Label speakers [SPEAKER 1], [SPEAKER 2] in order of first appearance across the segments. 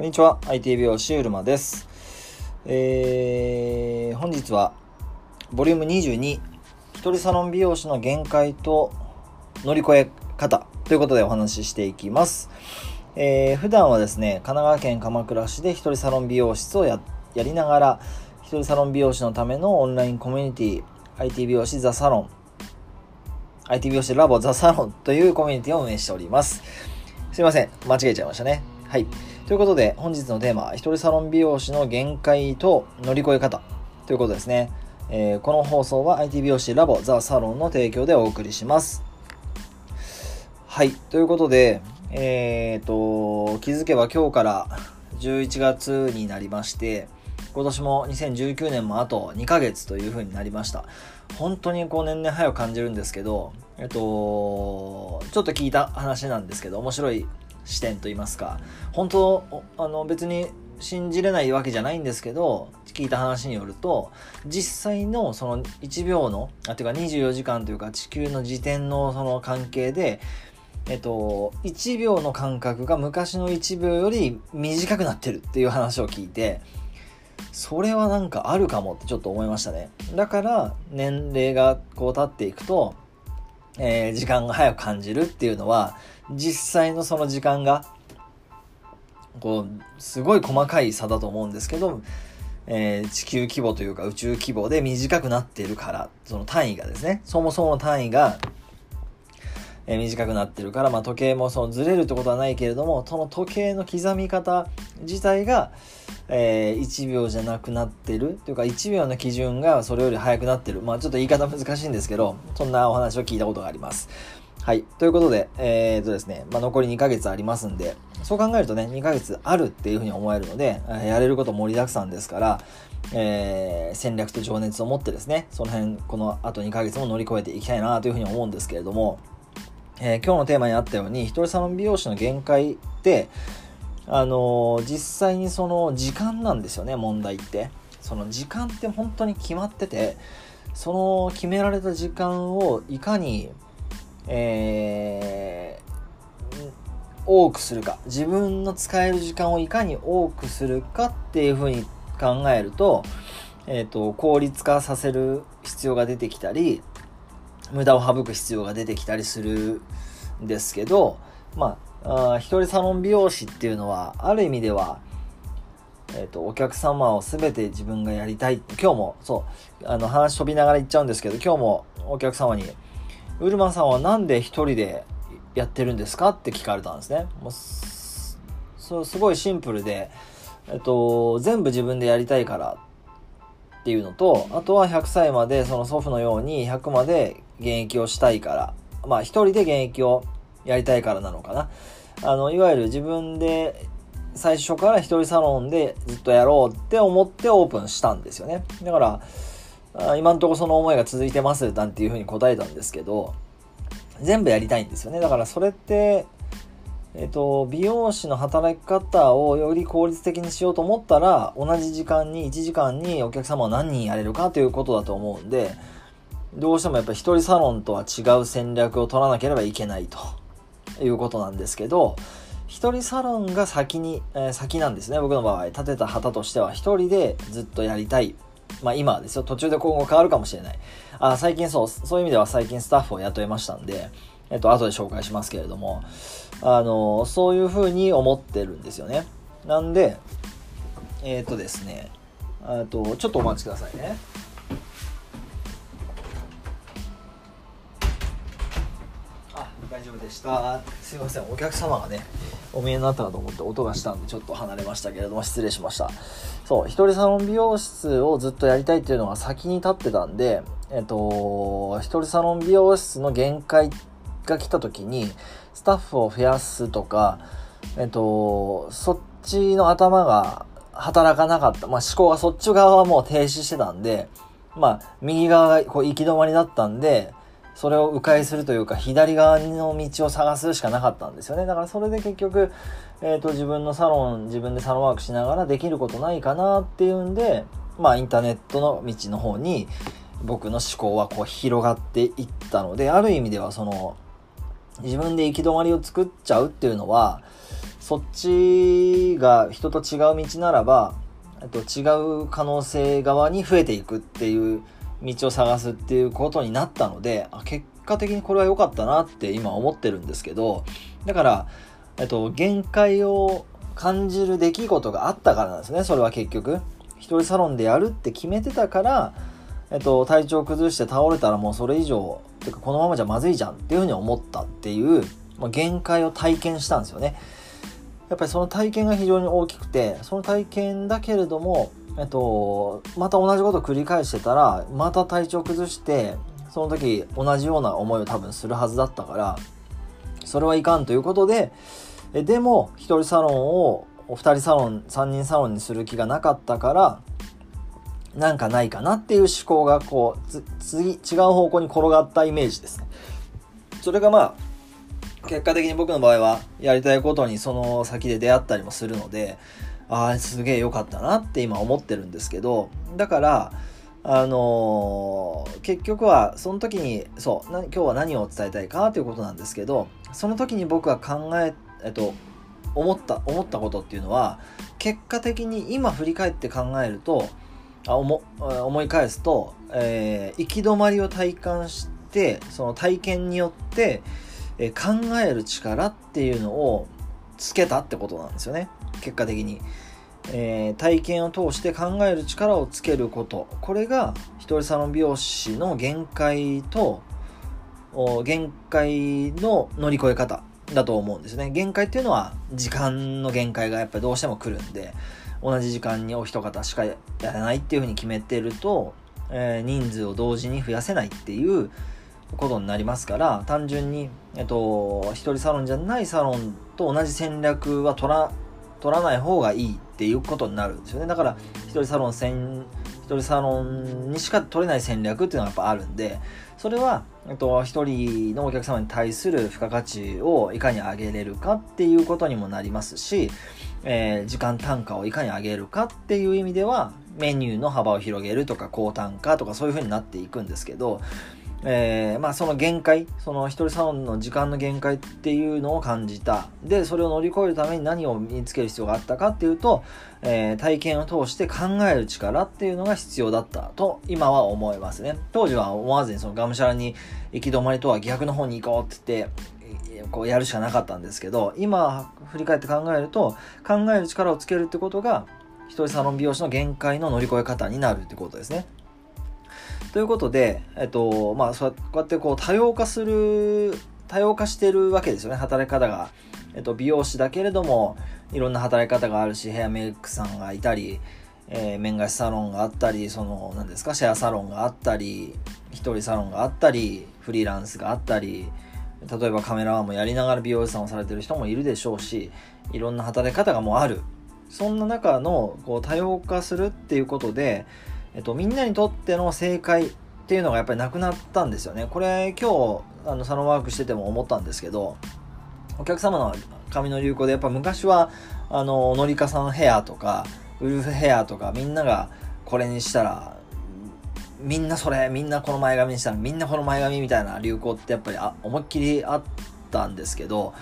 [SPEAKER 1] こんにちは IT 美容師うるまですえー、本日はボリューム22一人サロン美容師の限界と乗り越え方ということでお話ししていきますえー、普段はですね神奈川県鎌倉市で一人サロン美容室をややりながら一人サロン美容師のためのオンラインコミュニティ IT 美容師ザサロン IT 美容師ラボザサロンというコミュニティを運営しております。すいません。間違えちゃいましたね。はい。ということで、本日のテーマは、一人サロン美容師の限界と乗り越え方ということですね。えー、この放送は IT 美容師ラボザサロンの提供でお送りします。はい。ということで、えっ、ー、と、気づけば今日から11月になりまして、今年も2019年もあと2ヶ月という風になりました。本当にこう年々早く感じるんですけど、えっと、ちょっと聞いた話なんですけど、面白い視点と言いますか、本当、あの別に信じれないわけじゃないんですけど、聞いた話によると、実際のその1秒の、あ、ていうか24時間というか地球の時点のその関係で、えっと、1秒の間隔が昔の1秒より短くなってるっていう話を聞いて、それはなんかあるかもってちょっと思いましたね。だから年齢がこう経っていくと、えー、時間が早く感じるっていうのは実際のその時間がこうすごい細かい差だと思うんですけど、えー、地球規模というか宇宙規模で短くなってるからその単位がですねそもそもの単位がえ短くなってるから、まあ、時計もそのずれるってことはないけれどもその時計の刻み方自体が、えー、1秒じゃなくなってるというか1秒の基準がそれより速くなってる。まあちょっと言い方難しいんですけどそんなお話を聞いたことがあります。はい。ということで、えー、とですね、まあ、残り2ヶ月ありますんで、そう考えるとね、2ヶ月あるっていうふうに思えるので、やれること盛りだくさんですから、えー、戦略と情熱を持ってですね、その辺、このあと2ヶ月も乗り越えていきたいなというふうに思うんですけれども、えー、今日のテーマにあったように、一人サロン美容師の限界って、あのー、実際にその時間なんですよね、問題って。その時間って本当に決まってて、その決められた時間をいかに、えー、多くするか、自分の使える時間をいかに多くするかっていうふうに考えると、えっ、ー、と、効率化させる必要が出てきたり、無駄を省く必要が出てきたりするんですけど、まあ、一人サロン美容師っていうのは、ある意味では、えっ、ー、と、お客様を全て自分がやりたい。今日も、そう、あの、話飛びながら言っちゃうんですけど、今日もお客様に、ウルマさんはなんで一人でやってるんですかって聞かれたんですね。もうそすごいシンプルで、えっと、全部自分でやりたいからっていうのと、あとは100歳までその祖父のように100まで現役をしたいから、まあ一人で現役をやりたいからなのかな。あの、いわゆる自分で最初から一人サロンでずっとやろうって思ってオープンしたんですよね。だから、今んとこその思いが続いてますなんていうふうに答えたんですけど、全部やりたいんですよね。だからそれって、えっ、と、美容師の働き方をより効率的にしようと思ったら、同じ時間に、1時間にお客様を何人やれるかということだと思うんで、どうしてもやっぱり一人サロンとは違う戦略を取らなければいけないということなんですけど、一人サロンが先に、えー、先なんですね。僕の場合、立てた旗としては一人でずっとやりたい。まあ今はですよ。途中で今後変わるかもしれない。あ、最近そう、そういう意味では最近スタッフを雇いましたんで、えっと、後で紹介しますけれども、あの、そういうふうに思ってるんですよね。なんで、えっ、とですね、あと、ちょっとお待ちくださいね。大丈夫でしたすいませんお客様がねお見えになったかと思って音がしたんでちょっと離れましたけれども失礼しましたそう一人サロン美容室をずっとやりたいっていうのが先に立ってたんでえっと一人サロン美容室の限界が来た時にスタッフを増やすとかえっとそっちの頭が働かなかった。まあ、思考がそっち側はもう停止してたんで、まあ、右側がこう行き止まりだったんで、それを迂回するというか、左側の道を探すしかなかったんですよね。だからそれで結局、えっ、ー、と、自分のサロン、自分でサロンワークしながらできることないかなっていうんで、まあ、インターネットの道の方に、僕の思考はこう広がっていったので、ある意味ではその、自分で行き止まりを作っちゃうっていうのは、そっちが人と違う道ならば、えっと、違う可能性側に増えていくっていう道を探すっていうことになったので、あ結果的にこれは良かったなって今思ってるんですけど、だから、えっと、限界を感じる出来事があったからなんですね、それは結局。一人サロンでやるって決めてたから、えっと、体調崩して倒れたらもうそれ以上、てかこのままじゃまずいじゃんっていうふうに思ったっていう、まあ、限界を体験したんですよね。やっぱりその体験が非常に大きくて、その体験だけれども、えっと、また同じことを繰り返してたら、また体調崩して、その時同じような思いを多分するはずだったから、それはいかんということで、えでも、一人サロンを二人サロン、三人サロンにする気がなかったから、なんかないかなっていう思考がこう、次、違う方向に転がったイメージですね。それがまあ、結果的に僕の場合はやりたいことにその先で出会ったりもするので、ああ、すげえ良かったなって今思ってるんですけど、だから、あのー、結局はその時にそう今日は何を伝えたいかということなんですけどその時に僕が考え、えっと、思った思ったことっていうのは結果的に今振り返って考えるとあ思思い返すと、えー、行き止まりを体感してその体験によって、えー、考える力っていうのをつけたってことなんですよね。結果的に、えー、体験を通して考える力をつけること。これが一人サロン美容師の限界と限界の乗り越え方だと思うんですね。限界っていうのは時間の限界がやっぱりどうしても来るんで同じ時間にお一方しかやらないっていうふうに決めてると、えー、人数を同時に増やせないっていうことになりますから単純に、えっと、一人サロンじゃないサロンと同じ戦略は取ら取らない方がいいっていうことになるんですよね。だから一人サロン戦一人サロンにしか取れない戦略っていうのがやっぱあるんでそれは、えっと、一人のお客様に対する付加価値をいかに上げれるかっていうことにもなりますし、えー、時間単価をいかに上げるかっていう意味では、メニューの幅を広げるとか、高単価とかそういう風になっていくんですけど、えー、まあその限界、その一人サロンの時間の限界っていうのを感じた。で、それを乗り越えるために何を身につける必要があったかっていうと、えー、体験を通して考える力っていうのが必要だったと今は思いますね。当時は思わずにそのがむしゃらに行き止まりとは逆の方に行こうって言って、こうやるしかなかったんですけど今振り返って考えると考える力をつけるってことが一人サロン美容師の限界の乗り越え方になるってことですね。ということで、えっと、まあ、そうやってこう多様化する、多様化してるわけですよね、働き方が。えっと、美容師だけれども、いろんな働き方があるし、ヘアメイクさんがいたり、えー、面貸しサロンがあったり、その、何ですか、シェアサロンがあったり、一人サロンがあったり、フリーランスがあったり、例えばカメラマンもやりながら美容師さんをされてる人もいるでしょうしいろんな働き方がもうあるそんな中のこう多様化するっていうことで、えっと、みんなにとっての正解っていうのがやっぱりなくなったんですよね。これ今日あのサロンワークしてても思ったんですけどお客様の髪の流行でやっぱ昔はあののりかさんヘアとかウルフヘアとかみんながこれにしたらみんなそれ、みんなこの前髪にしたら、みんなこの前髪みたいな流行ってやっぱりあ思いっきりあったんですけど、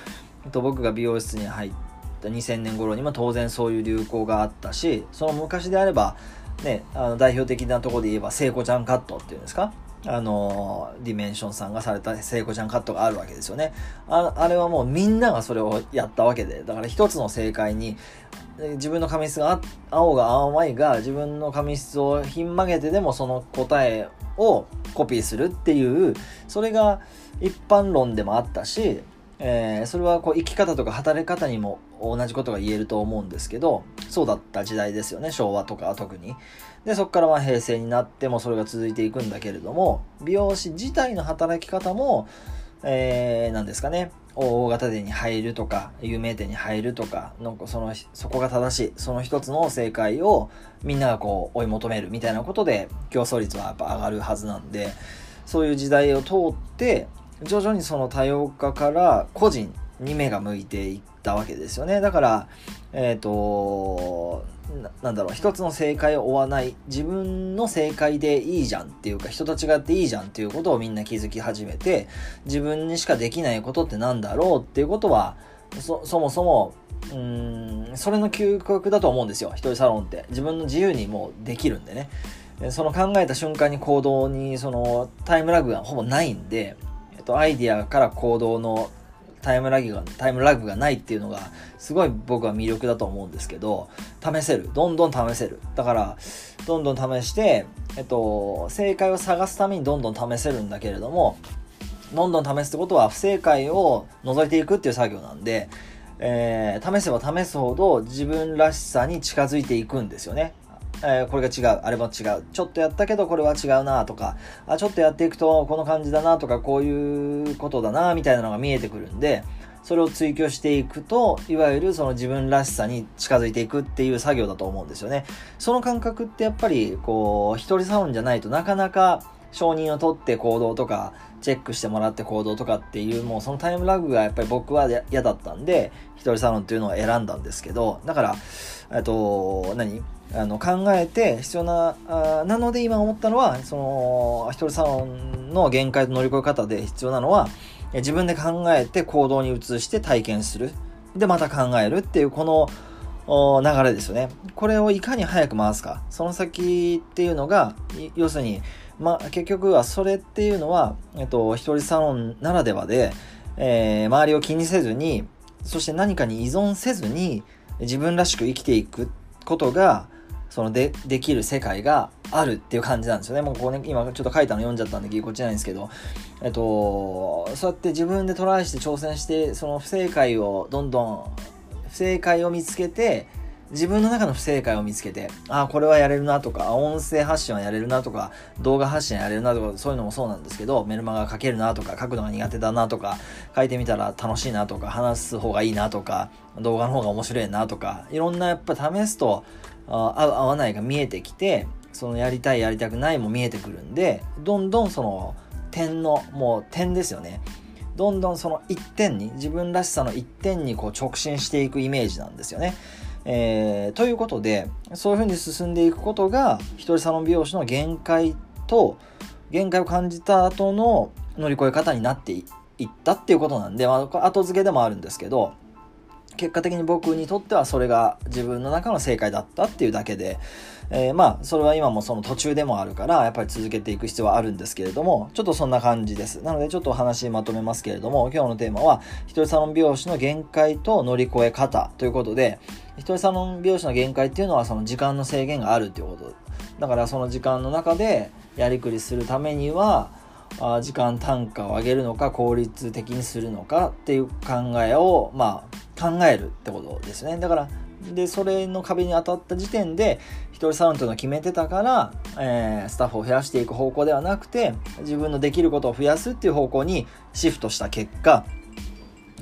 [SPEAKER 1] と僕が美容室に入った2000年頃にも当然そういう流行があったし、その昔であれば、ね、あの代表的なところで言えば、聖子ちゃんカットっていうんですか？あの、ディメンションさんがされた聖子ちゃんカットがあるわけですよね。ああれはもうみんながそれをやったわけで、だから一つの正解に、自分の髪質が青が青いが自分の髪質をひん曲げてでもその答えをコピーするっていうそれが一般論でもあったし、えー、それはこう生き方とか働き方にも同じことが言えると思うんですけどそうだった時代ですよね。昭和とか特に。でそこからま平成になってもそれが続いていくんだけれども美容師自体の働き方もえー、なんですかね。大型店に入るとか有名店に入るとかなんかそのそこが正しい。その一つの正解をみんながこう追い求めるみたいなことで競争率はやっぱ上がるはずなんでそういう時代を通って徐々にその多様化から個人に目が向いていったわけですよねだからえっ、ー、となんだろう一つの正解を追わない自分の正解でいいじゃんっていうか人と違っていいじゃんっていうことをみんな気づき始めて自分にしかできないことってなんだろうっていうことはそ、そもそも、うん、それの究極だと思うんですよ。一人サロンって。自分の自由にもうできるんでね。その考えた瞬間に行動に、そのタイムラグがほぼないんで、えっと、アイディアから行動のタイムラグが、タイムラグがないっていうのが、すごい僕は魅力だと思うんですけど、試せる。どんどん試せる。だから、どんどん試して、えっと、正解を探すためにどんどん試せるんだけれども、どんどん試すってことは不正解を除いていくっていう作業なんで、えー、試せば試すほど自分らしさに近づいていくんですよね。えー、これが違う、あれも違う、ちょっとやったけどこれは違うなとか、あ、ちょっとやっていくとこの感じだなとか、こういうことだなみたいなのが見えてくるんで、それを追求していくと、いわゆるその自分らしさに近づいていくっていう作業だと思うんですよね。その感覚ってやっぱり、こう、一人サロンじゃないとなかなか承認を取って行動とか、チェックしてもらって行動とかっていう、もうそのタイムラグがやっぱり僕は嫌だったんで、一人サロンっていうのを選んだんですけど、だから、えっと、何？あの考えて必要なあなので今思ったのはその一人サロンの限界と乗り越え方で必要なのは自分で考えて行動に移して体験する。でまた考えるっていうこの流れですよね。これをいかに早く回すか。その先っていうのが要するに、まあ、結局はそれっていうのは、えっと、一人サロンならではで、えー、周りを気にせずにそして何かに依存せずに自分らしく生きていくことがそのでできる世界があるっていう感じなんですよね。もうこうね、今ちょっと書いたの読んじゃったんでぎこちないんですけど、えっと、そうやって自分でトライして挑戦して、その不正解をどんどん、不正解を見つけて、自分の中の不正解を見つけて、ああ、これはやれるなとか、音声発信はやれるなとか、動画発信やれるなとか、そういうのもそうなんですけど、メルマガ書けるなとか、書くのが苦手だなとか、書いてみたら楽しいなとか、話す方がいいなとか、動画の方が面白いなとか、いろんなやっぱ試すと、あ合う合わないが見えてきてそのやりたいやりたくないも見えてくるんでどんどんその点のもう点ですよねどんどんその一点に自分らしさの一点にこう直進していくイメージなんですよね。えー、ということでそういうふうに進んでいくことが一人サロン美容師の限界と限界を感じた後の乗り越え方になっていったっていうことなんで、まあ、後付けでもあるんですけど結果的に僕にとってはそれが自分の中の正解だったっていうだけで、えー、まあそれは今もその途中でもあるからやっぱり続けていく必要はあるんですけれどもちょっとそんな感じですなのでちょっとお話まとめますけれども今日のテーマは一人サロン美容師の限界と乗り越え方ということで一人サロン美容師の限界っていうのはその時間の制限があるっていうことだからその時間の中でやりくりするためにはあ時間単価を上げるのか効率的にするのかっていう考えをまあ考えるってことですね。だから、で、それの壁に当たった時点で、一人サロンというのを決めてたから、えー、スタッフを増やしていく方向ではなくて、自分のできることを増やすっていう方向にシフトした結果、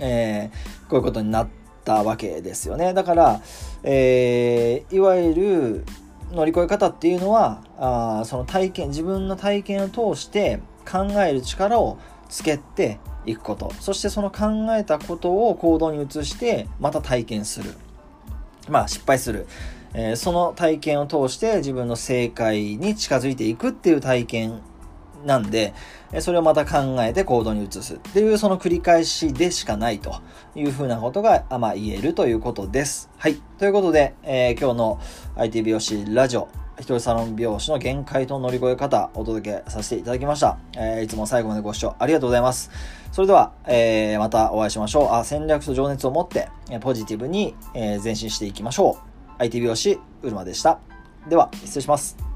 [SPEAKER 1] えー、こういうことになったわけですよね。だから、えー、いわゆる乗り越え方っていうのは、あその体験、自分の体験を通して考える力をつけて、いくことそしてその考えたことを行動に移してまた体験するまあ失敗する、えー、その体験を通して自分の正解に近づいていくっていう体験なんで、それをまた考えて行動に移すっていうその繰り返しでしかないというふうなことが、まあ、言えるということです。はい。ということで、えー、今日の IT 美容師ラジオ、一人サロン美容師の限界と乗り越え方お届けさせていただきました。えー、いつも最後までご視聴ありがとうございます。それでは、えー、またお会いしましょう。あ戦略と情熱を持って、えポジティブに、え、前進していきましょう。IT 美容師、うるまでした。では、失礼します。